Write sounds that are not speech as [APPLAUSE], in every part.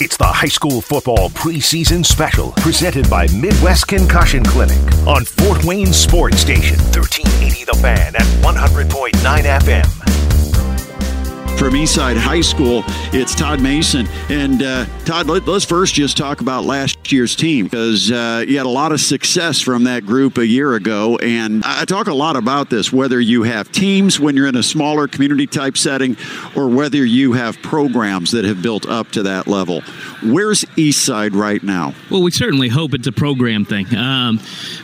It's the high school football preseason special presented by Midwest Concussion Clinic on Fort Wayne Sports Station, 1380 The Fan at 100.9 FM from Eastside High School. It's Todd Mason. And uh, Todd, let, us first just talk about last year's team because uh, you had a lot of success from that group a year ago. And I talk a lot about this whether you have teams when you're in a smaller community type setting or whether you have programs that have built up to that level. Where's Eastside right now? Well, we certainly hope it's a program thing. Um,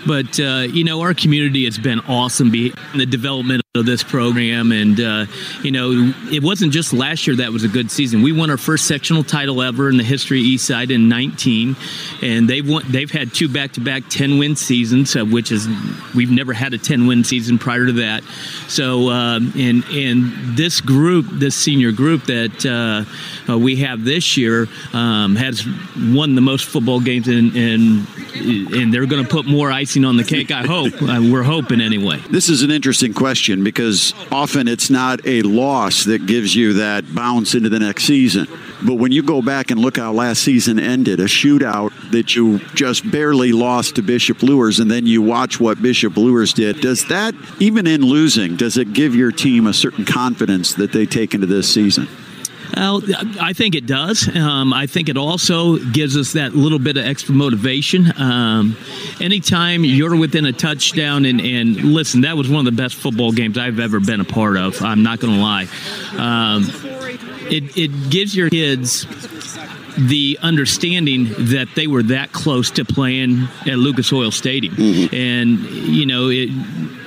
but, uh, you know, our community has been awesome in the development of this program. And, uh, you know, it wasn't just last year that was a good season. We won our first sectional title ever in the history of Eastside in 19. And they've won, they've had two back to back 10 win seasons, uh, which is, we've never had a 10 win season prior to that. So, um, and, and this group, this senior group that uh, uh, we have this year um, has won the most football games and, and, and they're going to put more icing on the cake, I hope. Uh, we're hoping anyway. This is an interesting question because often it's not a loss that gives you that bounce into the next season. But when you go back and look how last season ended, a shootout that you just barely lost to Bishop Luers, and then you watch what Bishop Luers did, does that, even in losing, does it give your team a certain confidence that they take into this season? Well, I think it does. Um, I think it also gives us that little bit of extra motivation. Um, anytime you're within a touchdown, and, and, listen, that was one of the best football games I've ever been a part of. I'm not going to lie. Um, it, it gives your kids the understanding that they were that close to playing at Lucas Oil Stadium. Mm-hmm. And, you know, it,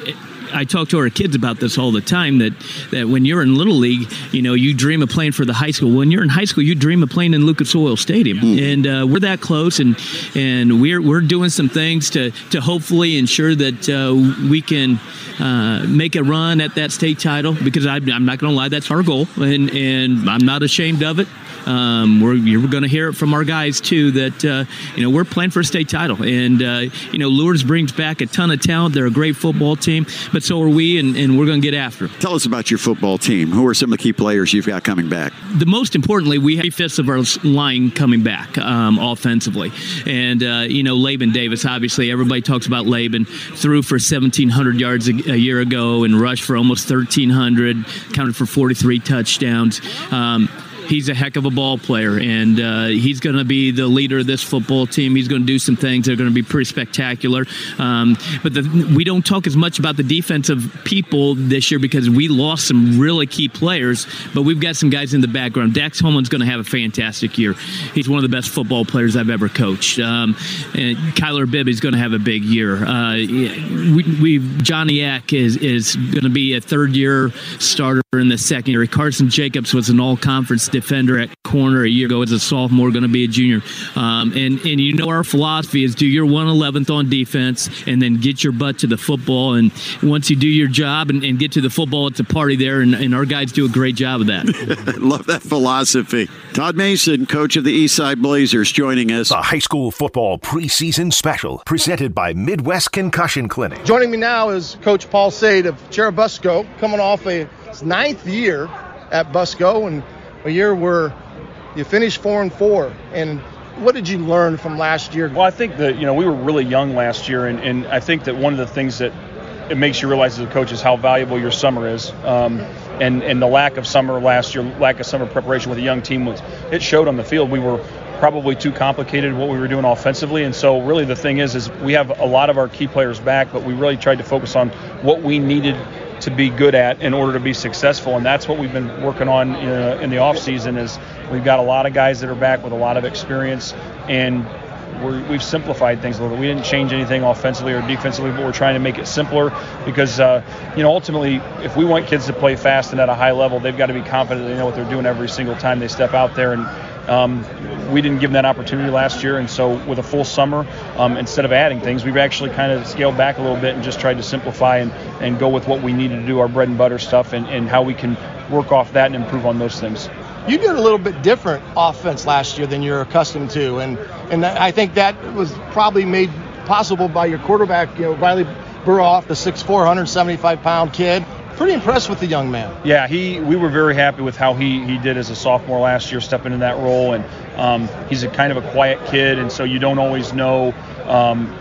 it I talk to our kids about this all the time that that when you're in little league, you know, you dream of playing for the high school. When you're in high school, you dream of playing in Lucas Oil Stadium, mm. and uh, we're that close, and and we're we're doing some things to to hopefully ensure that uh, we can uh, make a run at that state title because I, I'm not going to lie, that's our goal, and and I'm not ashamed of it. Um, we're you're going to hear it from our guys too that uh, you know we're playing for a state title, and uh, you know Luers brings back a ton of talent. They're a great football team, but so are we, and, and we're going to get after. Them. Tell us about your football team. Who are some of the key players you've got coming back? The most importantly, we have fifths of our line coming back um, offensively, and uh, you know Laban Davis. Obviously, everybody talks about Laban. Threw for 1,700 yards a, a, year ago and rushed for almost 1,300. Counted for 43 touchdowns. Um, he's a heck of a ball player, and uh, he's going to be the leader of this football team. He's going to do some things that are going to be pretty spectacular. Um, but the, we don't talk as much about the defensive people this year because we lost some really key players, but we've got some guys in the background. Dax Holman's going to have a fantastic year. He's one of the best football players I've ever coached. Um, and Kyler Bibby's going to have a big year. Uh, we, we Johnny Eck is is going to be a third year starter in the second year. Carson Jacobs was an all conference defender at corner a year ago as a sophomore, going to be a junior. Um, and and you know our philosophy is do your 111th on defense and then get your butt to the football. And once you do your job and, and get to the football, it's a party there. And, and our guys do a great job of that. [LAUGHS] Love that philosophy. Todd Mason, coach of the Eastside Blazers, joining us. The high school football preseason special presented by Midwest Concussion Clinic. Joining me now is Coach Paul Sade of Churubusco, coming off a ninth year at Busco and a year where you finished four and four. And what did you learn from last year? Well, I think that you know we were really young last year, and, and I think that one of the things that it makes you realize as a coach is how valuable your summer is. Um, and and the lack of summer last year, lack of summer preparation with a young team was it showed on the field. We were probably too complicated what we were doing offensively, and so really the thing is is we have a lot of our key players back, but we really tried to focus on what we needed to be good at in order to be successful. And that's what we've been working on uh, in the off season. Is we've got a lot of guys that are back with a lot of experience, and we have simplified things a little bit. We didn't change anything offensively or defensively, but we're trying to make it simpler because, uh, you know, ultimately, if we want kids to play fast and at a high level, they've got to be confident they know what they're doing every single time they step out there. And um, we didn't give them that opportunity last year, and so with a full summer, um, instead of adding things, we've actually kind of scaled back a little bit and just tried to simplify and, and go with what we needed to do, our bread and butter stuff, and, and how we can work off that and improve on those things. You did a little bit different offense last year than you're accustomed to, and and I think that was probably made possible by your quarterback, you know, Riley Burroff, the 6'4", 175 pound kid pretty impressed with the young man. Yeah, he we were very happy with how he he did as a sophomore last year, stepping in that role, and Um, he's a kind of a quiet kid, and so you don't always know. Um,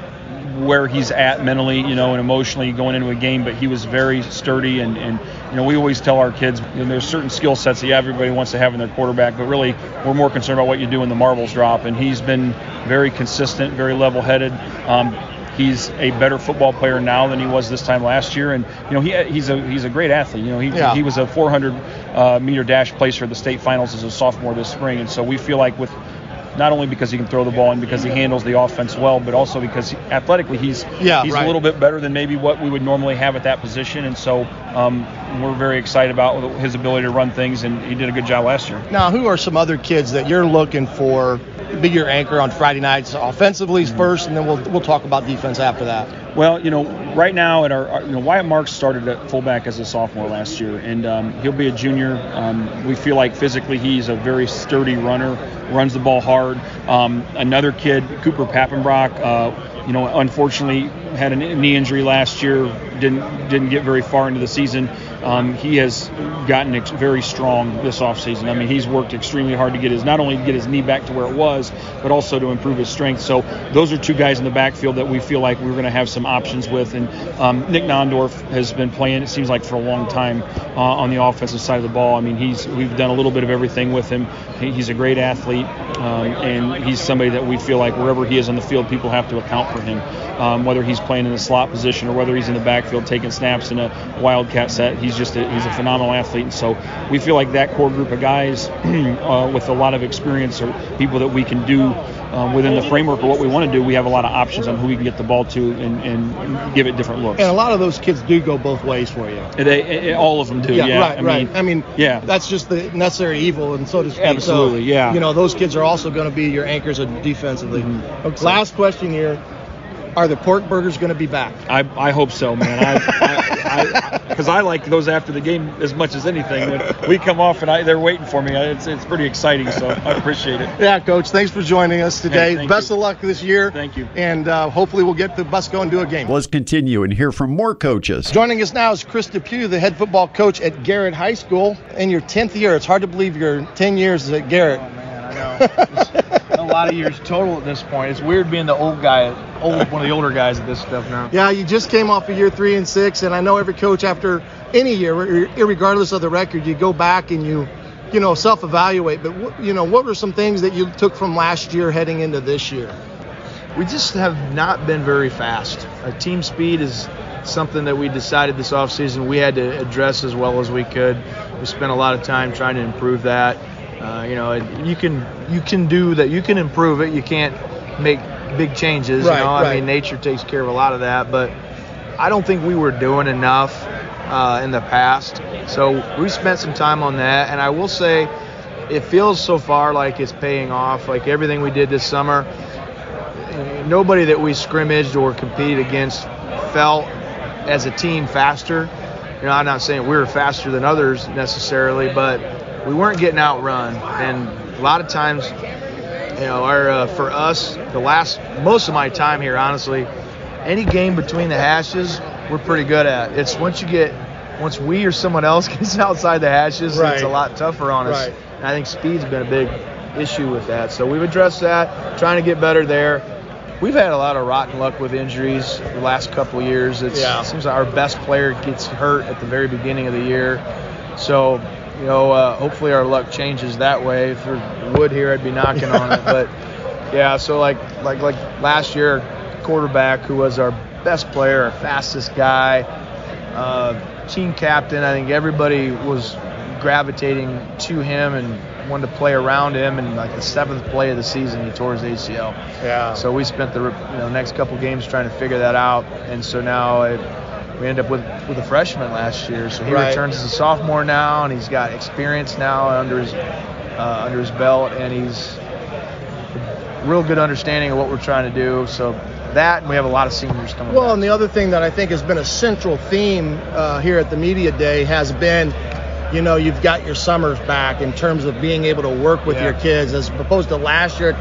where he's at mentally, you know, and emotionally going into a game, but he was very sturdy and, and you know, we always tell our kids you know, there's certain skill sets that everybody wants to have in their quarterback, but really we're more concerned about what you do when the marbles drop. And he's been very consistent, very level-headed. Um, he's a better football player now than he was this time last year, and you know he he's a he's a great athlete. You know he yeah. he was a 400 uh, meter dash placer at the state finals as a sophomore this spring, and so we feel like with not only because he can throw the ball and because he handles the offense well, but also because he, athletically he's yeah, he's right. a little bit better than maybe what we would normally have at that position, and so um, we're very excited about his ability to run things, and he did a good job last year. Now, who are some other kids that you're looking for be your anchor on Friday nights, offensively mm-hmm. first, and then we'll we'll talk about defense after that. Well, you know, right now at our, our you know Wyatt Marks started at fullback as a sophomore last year, and um, he'll be a junior. Um, we feel like physically he's a very sturdy runner, runs the ball hard. Um, another kid, Cooper Pappenbrock. Uh, you know, unfortunately had a knee injury last year, didn't didn't get very far into the season. Um, he has gotten ex- very strong this offseason. I mean, he's worked extremely hard to get his not only to get his knee back to where it was, but also to improve his strength. So those are two guys in the backfield that we feel like we're going to have some options with. And um, Nick Nondorf has been playing. It seems like for a long time uh, on the offensive side of the ball. I mean, he's we've done a little bit of everything with him. He, he's a great athlete, um, and he's somebody that we feel like wherever he is on the field, people have to account for him. Um, whether he's playing in the slot position or whether he's in the backfield taking snaps in a wildcat set, he's just a, he's a phenomenal athlete. And so we feel like that core group of guys [CLEARS THROAT] uh, with a lot of experience are people that we can do um, within the framework of what we want to do. We have a lot of options on who we can get the ball to and, and give it different looks. And a lot of those kids do go both ways for you. They, all of them do. Yeah, yeah. right, I right. Mean, I mean, yeah, that's just the necessary evil, and so to speak. Absolutely, so, yeah. You know, those kids are also going to be your anchors defensively. Mm-hmm. Okay, last question here are the pork burgers going to be back? I, I hope so, man. I because I, I, I, like those after the game as much as anything. When we come off and I, they're waiting for me. It's it's pretty exciting, so I appreciate it. Yeah, coach. Thanks for joining us today. Hey, Best you. of luck this year. Thank you. And uh, hopefully we'll get the bus going and do a game. Let's continue and hear from more coaches. Joining us now is Chris Depew, the head football coach at Garrett High School. In your 10th year, it's hard to believe you're 10 years at Garrett. Oh man, I know. [LAUGHS] a lot of years total at this point. It's weird being the old guy, old one of the older guys at this stuff now. Yeah, you just came off of year three and six, and I know every coach after any year, regardless of the record, you go back and you, you know, self-evaluate. But you know, what were some things that you took from last year heading into this year? We just have not been very fast. Uh, team speed is something that we decided this offseason we had to address as well as we could. We spent a lot of time trying to improve that. Uh, you know, you can you can do that. You can improve it. You can't make big changes. Right, you know, right. I mean, nature takes care of a lot of that, but I don't think we were doing enough uh, in the past. So we spent some time on that, and I will say, it feels so far like it's paying off. Like everything we did this summer, nobody that we scrimmaged or competed against felt as a team faster. You know, I'm not saying we were faster than others necessarily, but we weren't getting outrun, and a lot of times, you know, our uh, for us, the last most of my time here, honestly, any game between the hashes, we're pretty good at. It's once you get once we or someone else [LAUGHS] gets outside the hashes, right. it's a lot tougher on us. Right. And I think speed's been a big issue with that. So we've addressed that, trying to get better there. We've had a lot of rotten luck with injuries the last couple of years. It's, yeah. It seems like our best player gets hurt at the very beginning of the year. So you know, uh, hopefully our luck changes that way. If there wood here, I'd be knocking on it. [LAUGHS] But yeah, so like like like last year, quarterback who was our best player, our fastest guy, uh, team captain. I think everybody was gravitating to him and wanted to play around him. And like the seventh play of the season, he tore his ACL. Yeah. So we spent the you know next couple games trying to figure that out. And so now. It, we ended up with with a freshman last year, so he right. returns as a sophomore now, and he's got experience now under his uh, under his belt, and he's a real good understanding of what we're trying to do. So that, and we have a lot of seniors coming. Well, back. and the other thing that I think has been a central theme uh, here at the media day has been you know, you've got your summers back in terms of being able to work with yeah. your kids as opposed to last year,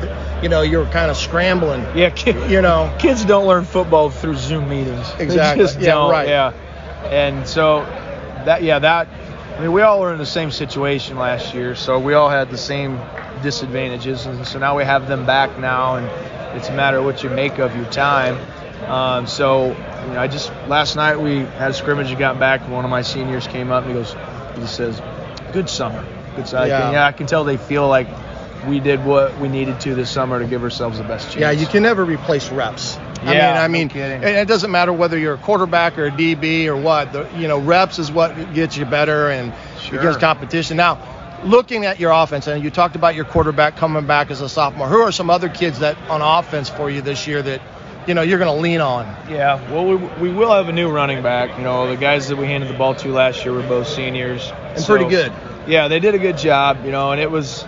you know, you were kind of scrambling. Yeah, kid, you know, kids don't learn football through Zoom meetings. Exactly. Yeah, don't. right. Yeah. And so that, yeah, that I mean, we all were in the same situation last year, so we all had the same disadvantages, and so now we have them back now, and it's a matter of what you make of your time. Um, so, you know, I just last night we had a scrimmage and got back, and one of my seniors came up and he goes, he says, "Good summer, good summer." Yeah. I can, yeah, I can tell they feel like we did what we needed to this summer to give ourselves the best chance. Yeah, you can never replace reps. I Yeah, mean, I mean, kidding. and it doesn't matter whether you're a quarterback or a DB or what. The, you know, reps is what gets you better and Sure. against competition. Now, looking at your offense, and you talked about your quarterback coming back as a sophomore. Who are some other kids that on offense for you this year that you know you're going to lean on? Yeah, well, we, we will have a new running back. You know, the guys that we handed the ball to last year were both seniors. And pretty good. Yeah, they did a good job, you know, and it was,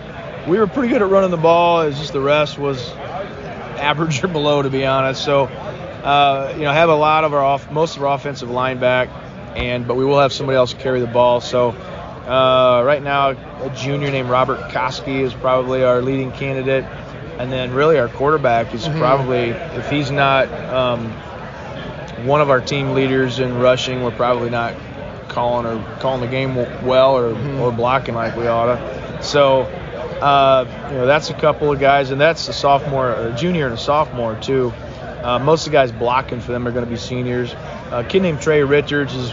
we were pretty good at running the ball. It's just the rest was average or below, to be honest. So, uh, you know, have a lot of our off, most of our offensive line back, and but we will have somebody else carry the ball. So, uh, right now, a junior named Robert Koski is probably our leading candidate, and then really our quarterback is probably, if he's not um, one of our team leaders in rushing, we're probably not calling or calling the game well or, or blocking like we ought to. So, uh, you know, that's a couple of guys, and that's a sophomore, a junior and a sophomore too. Uh, most of the guys blocking for them are going to be seniors. a kid named Trey Richards is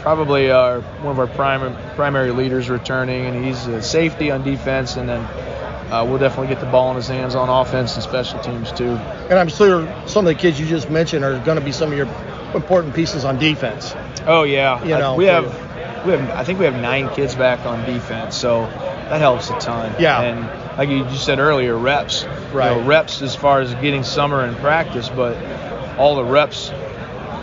probably our, one of our primary primary leaders returning, and he's a safety on defense, and then uh, we'll definitely get the ball in his hands on offense and special teams too. And I'm sure some of the kids you just mentioned are going to be some of your important pieces on defense. Oh yeah, You I- know, we for have we have I think we have nine kids back on defense, so that helps a ton. Yeah. and like you just said earlier, reps. Right. You know, reps as far as getting summer in practice, but all the reps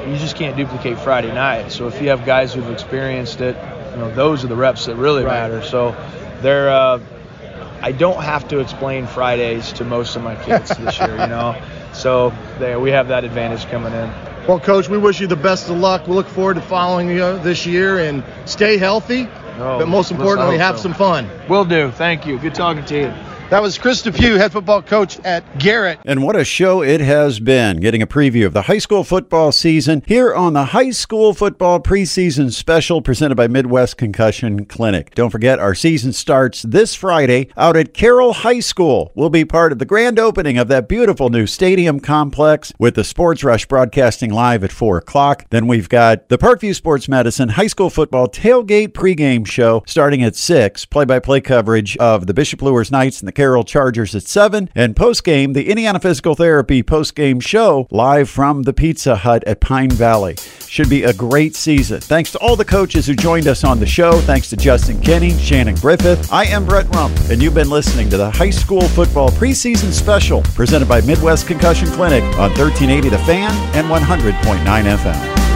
you just can't duplicate Friday night. So if you have guys who've experienced it, you know those are the reps that really Right. matter. So they're. Uh, I don't have to explain Fridays to most of my kids this year, you know. [LAUGHS] So there we have that advantage coming in. Well, Coach, we wish you the best of luck. We look forward to following you this year and stay healthy. Oh, but most importantly, have so. some fun. Will do. Thank you. Good talking to you. That was Chris Depew, head football coach at Garrett. And what a show it has been, getting a preview of the high school football season here on the High School Football Preseason Special presented by Midwest Concussion Clinic. Don't forget, our season starts this Friday out at Carroll High School. We'll be part of the grand opening of that beautiful new stadium complex with the Sports Rush broadcasting live at 4 o'clock. Then we've got the Parkview Sports Medicine High School Football Tailgate pregame show starting at 6, play by play coverage of the Bishop Luers Knights and the Carroll Chargers at 7, and postgame, the Indiana Physical Therapy postgame show live from the Pizza Hut at Pine Valley. Should be a great season. Thanks to all the coaches who joined us on the show. Thanks to Justin Kenny, Shannon Griffith. I am Brett Rump, and you've been listening to the High School Football Preseason Special presented by Midwest Concussion Clinic on 1380 The Fan and 100.9 FM.